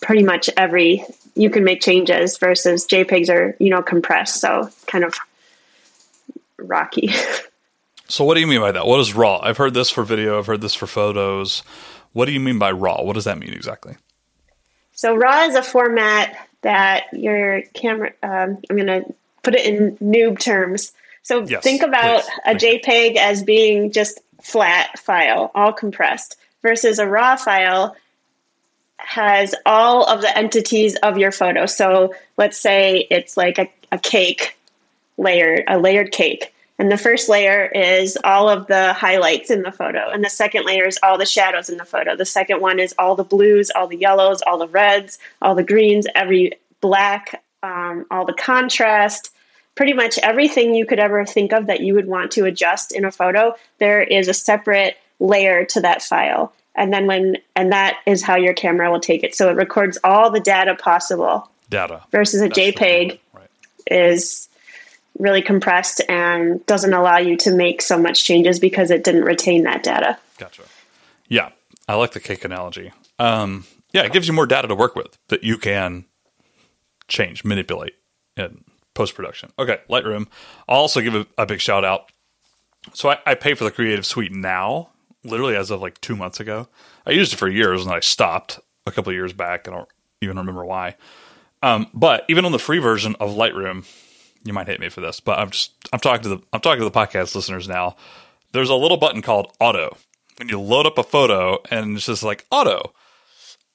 pretty much every. You can make changes versus JPEGs are you know compressed, so kind of rocky. So, what do you mean by that? What is RAW? I've heard this for video. I've heard this for photos. What do you mean by RAW? What does that mean exactly? So RAW is a format that your camera. Um, I'm going to put it in noob terms. So Yes, think about please. a JPEG as being just flat file, all compressed, versus a raw file has all of the entities of your photo. So let's say it's like a, a cake layer, a layered cake. And the first layer is all of the highlights in the photo. And the second layer is all the shadows in the photo. The second one is all the blues, all the yellows, all the reds, all the greens, every black, um, all the contrast. Pretty much everything you could ever think of that you would want to adjust in a photo, there is a separate layer to that file. And then when, and that is how your camera will take it. So it records all the data possible Data. versus a That's JPEG. Right. is really compressed and doesn't allow you to make so much changes because it didn't retain that data. Gotcha. Yeah, I like the cake analogy. Um, yeah, it gives you more data to work with that you can change, manipulate in post production. Okay, Lightroom. I'll also give a, a big shout out. So I, I pay for the Creative Suite now, literally as of like two months ago. I used it for years and I stopped a couple years back. I don't even remember why. Um, but even on the free version of Lightroom, you might hate me for this, but I'm just I'm talking to the I'm talking to the podcast listeners now. There's a little button called auto. When you load up a photo and it's just like auto.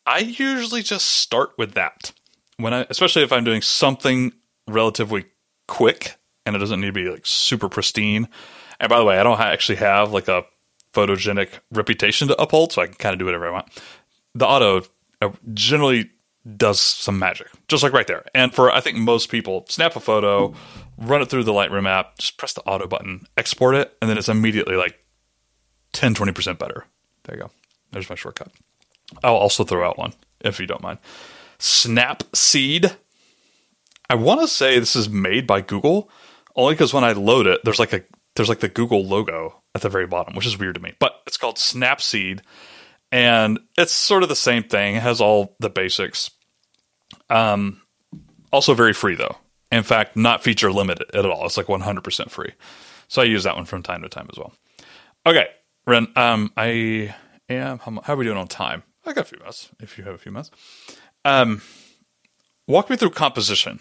I usually just start with that. When I especially if I'm doing something relatively quick and it doesn't need to be like super pristine. And by the way, I don't actually have like a photogenic reputation to uphold, so I can kind of do whatever I want. The auto uh, generally does some magic, just like right there. And for I think most people, snap a photo, run it through the Lightroom app, just press the auto button, export it, and then it's immediately like 10, 20% better. There you go. There's my shortcut. I'll also throw out one if you don't mind. Snapseed. I want to say this is made by Google, only because when I load it, there's like a there's like the Google logo at the very bottom, which is weird to me. But it's called Snapseed, and it's sort of the same thing. It has all the basics. Um, also very free though. In fact, not feature limited at all. It's like 100% free. So I use that one from time to time as well. Okay, Ren. Um, I am. How, how are we doing on time? I got a few minutes. If you have a few minutes, um, walk me through composition.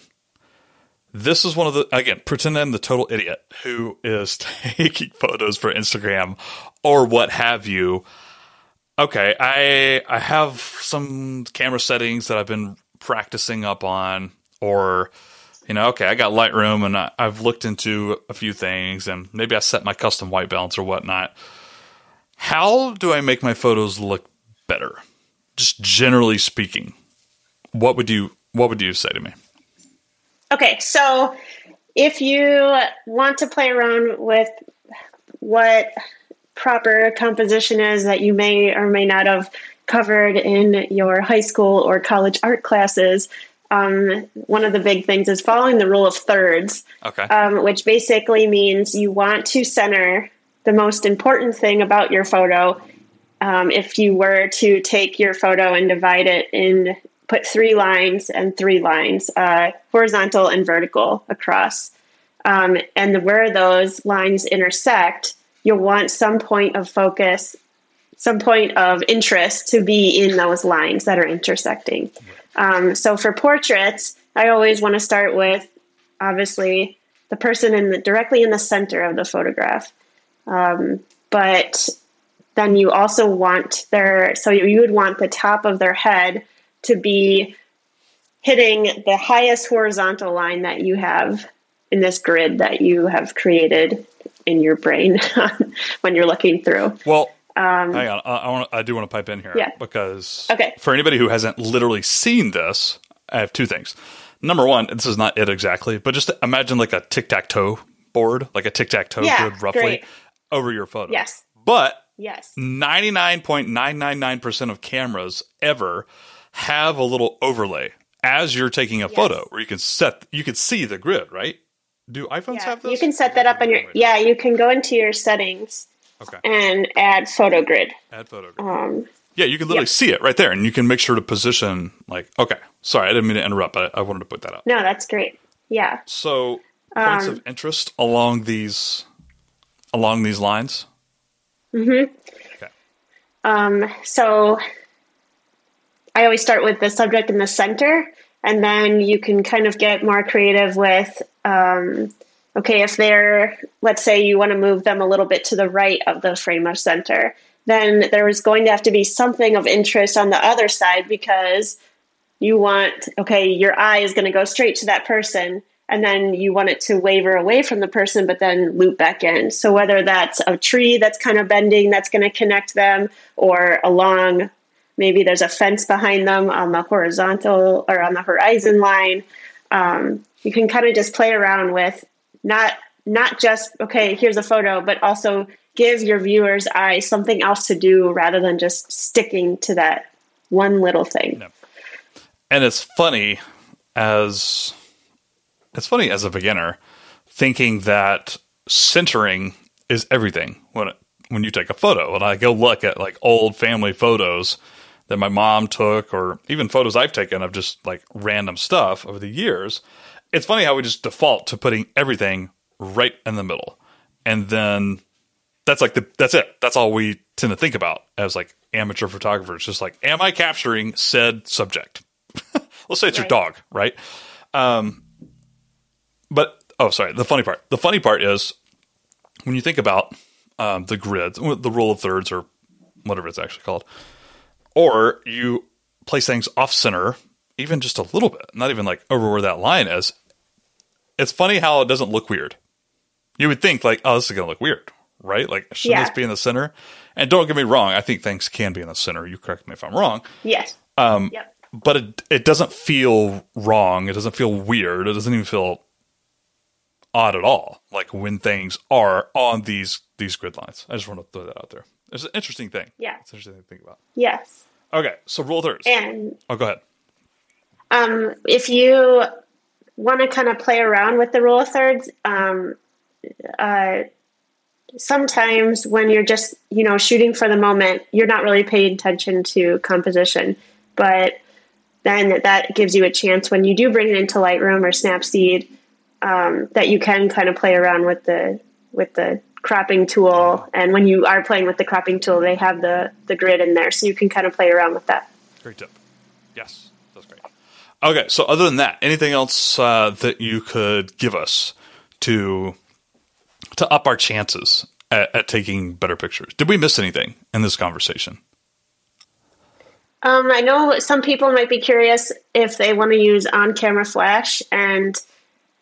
This is one of the again, pretend I'm the total idiot who is taking photos for Instagram or what have you. Okay, I I have some camera settings that I've been practicing up on, or you know, okay, I got Lightroom and I, I've looked into a few things, and maybe I set my custom white balance or whatnot. How do I make my photos look better? Just generally speaking, what would you what would you say to me? Okay, so if you want to play around with what proper composition is that you may or may not have covered in your high school or college art classes, um, one of the big things is following the rule of thirds, Okay, um, which basically means you want to center the most important thing about your photo. Um, if you were to take your photo and divide it in, put three lines and three lines, uh, horizontal and vertical across, um, and where those lines intersect, you'll want some point of focus, some point of interest to be in those lines that are intersecting. Um, so for portraits, I always want to start with obviously the person in the directly in the center of the photograph. Um, but then you also want their so you would want the top of their head to be hitting the highest horizontal line that you have in this grid that you have created in your brain when you're looking through. well, hang on. I, I want I do want to pipe in here Um, Yeah. because Okay. for anybody who hasn't literally seen this, I have two things. Number one, this is not it exactly, but just imagine like a tic tac toe board, like a tic tac toe Yeah, grid, roughly great. over your photo. Yes. but Yes. 99.999% of cameras ever have a little overlay as you're taking a photo where you can set you can see the grid, right? Do iPhones Yeah, have this? you can set that up on your yeah. You can go into your settings Okay. and add photo grid. Add photo. grid. Um, yeah, you can literally yep. see it right there, and you can make sure to position like. Okay, sorry, I didn't mean to interrupt, but I, I wanted to put that up. no, that's great. Yeah. So points Um, of interest along these along these lines. Mm-hmm. Okay. Um, so I always start with the subject in the center, And then you can kind of get more creative with, um, okay, if they're, let's say you want to move them a little bit to the right of the frame of center, then there is going to have to be something of interest on the other side because you want, okay, your eye is going to go straight to that person and then you want it to waver away from the person but then loop back in. So whether that's a tree that's kind of bending that's going to connect them or along maybe there's a fence behind them on the horizontal or on the horizon line. Um, you can kind of just play around with not not just okay here's a photo but also give your viewers eye something else to do rather than just sticking to that one little thing. And it's funny as it's funny as a beginner thinking that centering is everything when when you take a photo. And I go look at like old family photos that my mom took, or even photos I've taken of just like random stuff over the years. It's funny how we just default to putting everything right in the middle, and then that's like the that's it. That's all we tend to think about as like amateur photographers. Just like, am I capturing said subject? Let's say it's right. your dog, right? Um, but oh, sorry. The funny part. The funny part is when you think about um, the grids, the rule of thirds, or whatever it's actually called, or you place things off center, even just a little bit, not even like over where that line is. It's funny how it doesn't look weird. You would think like, oh, this is gonna look weird, right? Like, should yeah. this be in the center? And don't get me wrong, I think things can be in the center. You correct me if I'm wrong. Yes. Um, yep. But it it doesn't feel wrong. It doesn't feel weird. It doesn't even feel odd at all. Like when things are on these these grid lines. I just want to throw that out there. It's an interesting thing. Yeah, it's interesting to think about. Yes. Okay, so rule thirds. And oh, go ahead. Um, if you want to kind of play around with the rule of thirds, um, uh, sometimes when you're just you know shooting for the moment, you're not really paying attention to composition, but then that gives you a chance when you do bring it into Lightroom or Snapseed um, that you can kind of play around with the with the cropping tool. And when you are playing with the cropping tool, they have the the grid in there, so you can kind of play around with that. Great tip. Yes, that's great. Okay, so other than that, anything else uh, that you could give us to to up our chances at, at taking better pictures? Did we miss anything in this conversation? Um, I know some people might be curious if they want to use on camera flash and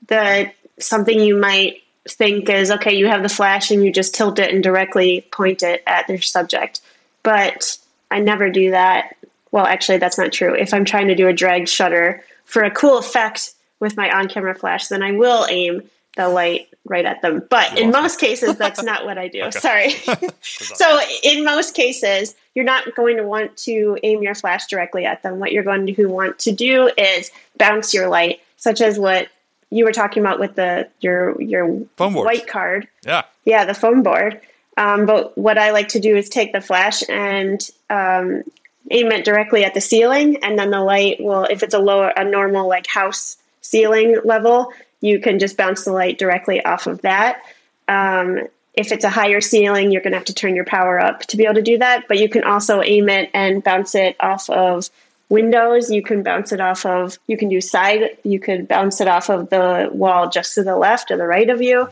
that something you might think is okay, you have the flash and you just tilt it and directly point it at their subject. But I never do that. Well, actually, that's not true. If I'm trying to do a drag shutter for a cool effect with my on camera flash, then I will aim the light right at them. But in most cases, that's not what I do. Sorry. so, in most cases, you're not going to want to aim your flash directly at them. What you're going to want to do is bounce your light, such as what you were talking about with the your your phone white card. Yeah. Yeah, the foam board. Um, but what I like to do is take the flash and um, aim it directly at the ceiling, and then the light will, if it's a lower, a normal like house ceiling level, you can just bounce the light directly off of that. Um, if it's a higher ceiling, you're going to have to turn your power up to be able to do that. But you can also aim it and bounce it off of windows you can bounce it off of you can do side you could bounce it off of the wall just to the left or the right of you.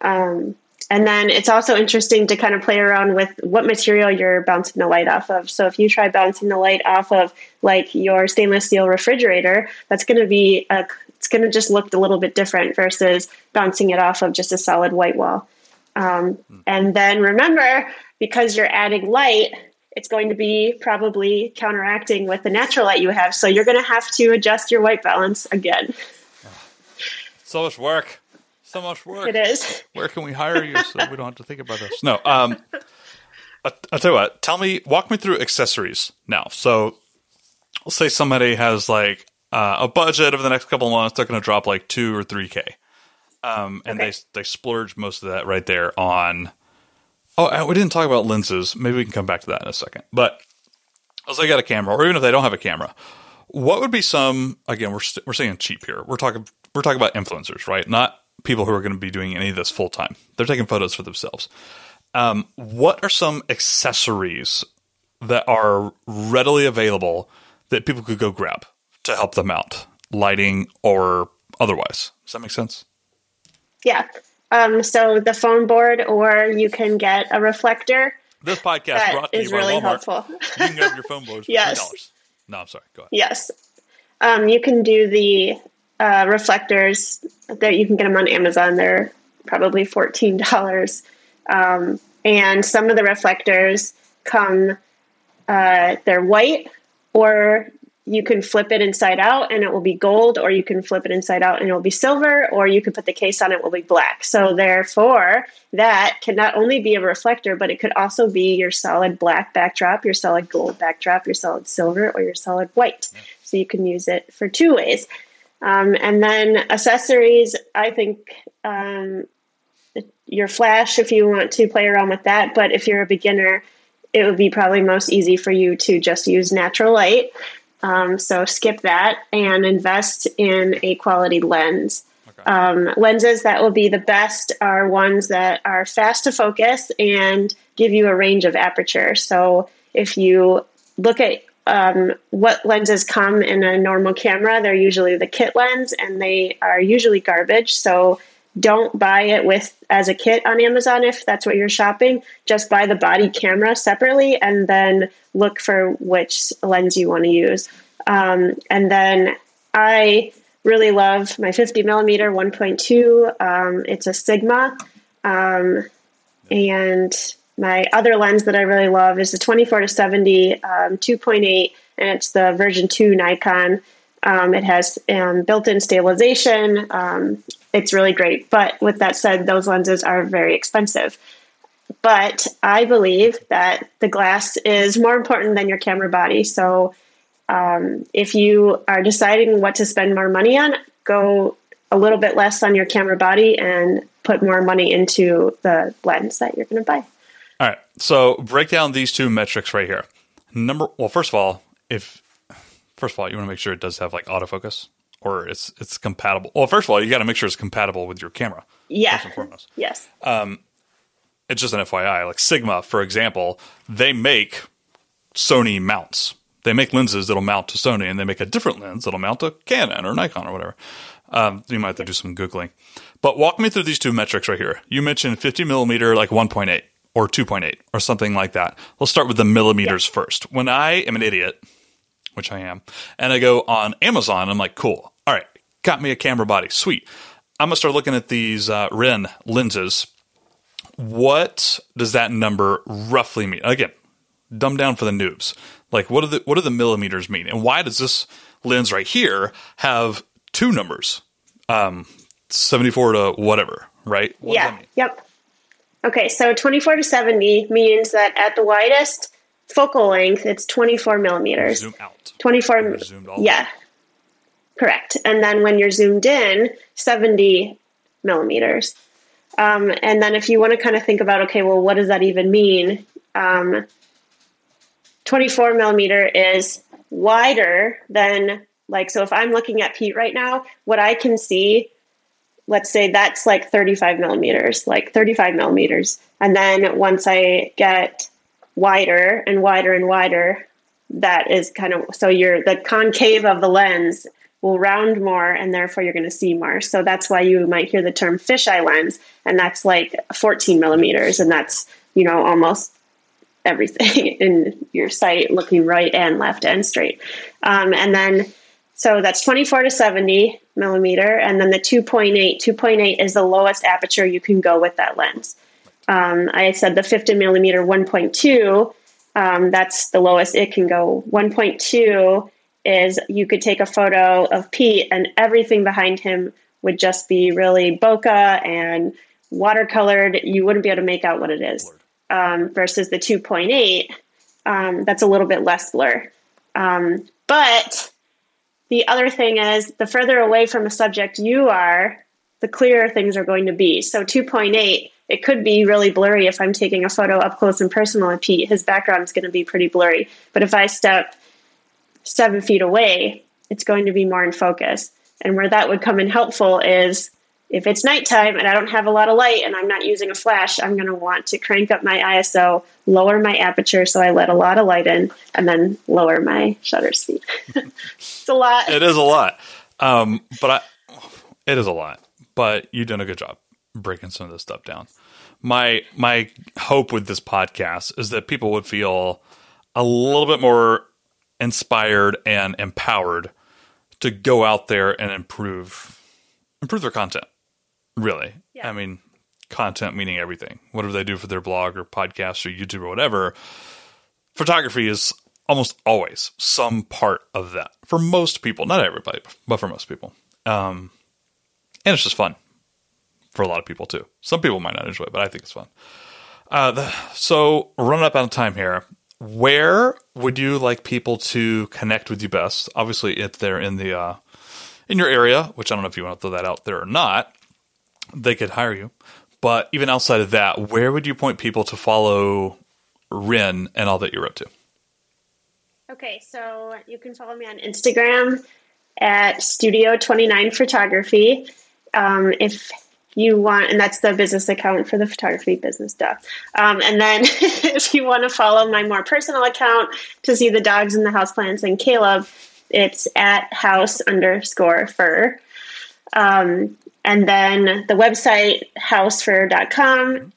Um, and then it's also interesting to kind of play around with what material you're bouncing the light off of. So if you try bouncing the light off of like your stainless steel refrigerator that's going to be a it's going to just look a little bit different versus bouncing it off of just a solid white wall. Um, hmm. and then remember because you're adding light it's going to be probably counteracting with the natural light you have. So you're going to have to adjust your white balance again. So much work. So much work. It is. Where can we hire you so we don't have to think about this? No. Um, I, will tell you what. Tell me, walk me through accessories now. So, let's say somebody has like uh, a budget over the next couple of months. They're going to drop like two or three k, um, and okay. they they splurge most of that right there on Oh, we didn't talk about lenses. Maybe we can come back to that in a second. But as they got a camera, or even if they don't have a camera, what would be some? Again, we're we st- we're saying cheap here. We're talking we're talking about influencers, right? Not people who are going to be doing any of this full time. They're taking photos for themselves. Um, what are some accessories that are readily available that people could go grab to help them out? lighting or otherwise. Does that make sense? Yeah. Um, so the foam board, or you can get a reflector. This podcast brought to you by really Walmart. helpful. You can grab your foam boards for Yes. $3. No, I'm sorry. Go ahead. Yes. Um, you can do the uh, reflectors that you can get them on Amazon. They're probably $14. Um, and some of the reflectors come, uh, they're white, or you can flip it inside out and it will be gold, or you can flip it inside out and it will be silver, or you can put the case on it will be black. So, therefore, that can not only be a reflector, but it could also be your solid black backdrop, your solid gold backdrop, your solid silver, or your solid white. So, you can use it for two ways. Um, and then accessories, I think um, your flash if you want to play around with that. But if you're a beginner, it would be probably most easy for you to just use natural light. Um, so skip that and invest in a quality lens. Okay. Um, lenses that will be the best are ones that are fast to focus and give you a range of aperture. So if you look at um, what lenses come in a normal camera, they're usually the kit lens and they are usually garbage. So don't buy it with as a kit on Amazon if that's what you're shopping. Just buy the body camera separately and then look for which lens you want to use. Um, and then I really love my 50 millimeter 1.2. Um, it's a Sigma. Um, and my other lens that I really love is the 24 to 70 um, 2.8, and it's the version 2 Nikon. Um, it has um, built-in stabilization. It's really great. But with that said, those lenses are very expensive. But I believe that the glass is more important than your camera body. So um, if you are deciding what to spend more money on, go a little bit less on your camera body and put more money into the lens that you're going to buy. All right. So break down these two metrics right here. Number well, first of all, if first of all, you want to make sure it does have like autofocus or it's it's compatible. Well, first of all, you got to make sure it's compatible with your camera. Yeah. First and foremost. Yes. It's just an FYI. Like Sigma, for example, they make Sony mounts. They make lenses that'll mount to Sony, and they make a different lens that'll mount to Canon or Nikon or whatever. Um, you might have to do some googling. But walk me through these two metrics right here. You mentioned 50 millimeter, like 1.8 or 2.8 or something like that. Let's start with the millimeters first. When I am an idiot, which I am, and I go on Amazon, I'm like, cool. All right, got me a camera body, sweet. I'm gonna start looking at these uh, Ren lenses. What does that number roughly mean? Again, dumb down for the noobs. Like, what do the what do the millimeters mean, and why does this lens right here have two numbers, um, 74 to whatever, right? What yeah. Yep. Okay, so 24 to 70 means that at the widest focal length, it's 24 millimeters. Zoom out. 24. You're zoomed all yeah. Correct. And then when you're zoomed in, 70 millimeters. Um, and then if you want to kind of think about, okay, well, what does that even mean? Um, 24 millimeter is wider than, like, so if I'm looking at Pete right now, what I can see, let's say that's like 35 millimeters, like 35 millimeters. And then once I get wider and wider and wider, that is kind of so you're the concave of the lens will round more and therefore you're going to see more. So that's why you might hear the term fisheye lens, and that's like 14 millimeters, and that's you know almost everything in your sight, looking right and left and straight. Um, and then so that's 24 to 70 millimeter, and then the 2.8. 2.8 is the lowest aperture you can go with that lens. Um, I said the 50 millimeter 1.2. Um, that's the lowest it can go. 1.2 is you could take a photo of Pete and everything behind him would just be really bokeh and watercolored. You wouldn't be able to make out what it is. Um, versus the 2.8, um, that's a little bit less blur. Um, but the other thing is the further away from a subject you are, the clearer things are going to be. So 2.8, it could be really blurry if I'm taking a photo up close and personal of Pete. His background is going to be pretty blurry. But if I step seven feet away, it's going to be more in focus. And where that would come in helpful is if it's nighttime and I don't have a lot of light and I'm not using a flash, I'm going to want to crank up my ISO, lower my aperture so I let a lot of light in, and then lower my shutter speed. it's a lot. It is a lot. Um, but I, it is a lot. But you've done a good job breaking some of this stuff down. My my hope with this podcast is that people would feel a little bit more inspired and empowered to go out there and improve improve their content. Really, Yeah. I mean, content meaning everything. Whatever they do for their blog or podcast or YouTube or whatever, photography is almost always some part of that for most people. Not everybody, but for most people. Um, and it's just fun for a lot of people too. Some people might not enjoy it, but I think it's fun. Uh, the, so running up out of time here. Where would you like people to connect with you best? Obviously, if they're in the uh, in your area, which I don't know if you want to throw that out there or not, they could hire you. But even outside of that, where would you point people to follow Ren and all that you're up to? Okay, so you can follow me on Instagram at Studio Twenty Nine Photography. Um, if you want, and that's the business account for the photography business stuff. Um, and then if you want to follow my more personal account to see the dogs and the houseplants and Caleb, it's at house underscore fur. Um, and then the website housefur.com.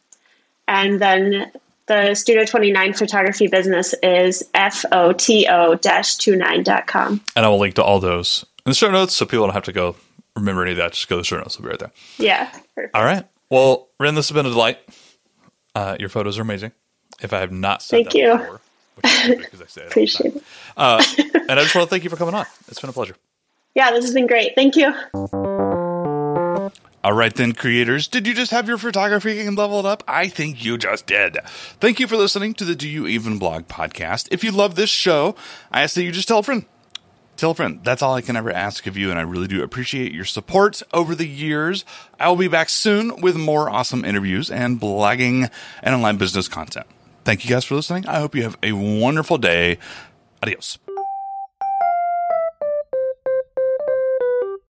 And then the Studio 29 photography business is foto-29.com. And I will link to all those in the show notes so people don't have to go remember any of that. Just go to the show notes. It'll be right there. Yeah. Perfect. All right. Well, Ren, this has been a delight. Uh, your photos are amazing. If I have not said Thank you. before, which is stupid because I say it Appreciate it. Uh, and I just want to thank you for coming on. It's been a pleasure. Yeah, this has been great. Thank you. All right, then, creators. Did you just have your photography game leveled up? I think you just did. Thank you for listening to the Do You Even Blog podcast. If you love this show, I ask that you just tell a friend. Tell a friend. That's all I can ever ask of you, and I really do appreciate your support over the years. I will be back soon with more awesome interviews and blogging and online business content. Thank you guys for listening. I hope you have a wonderful day. Adios.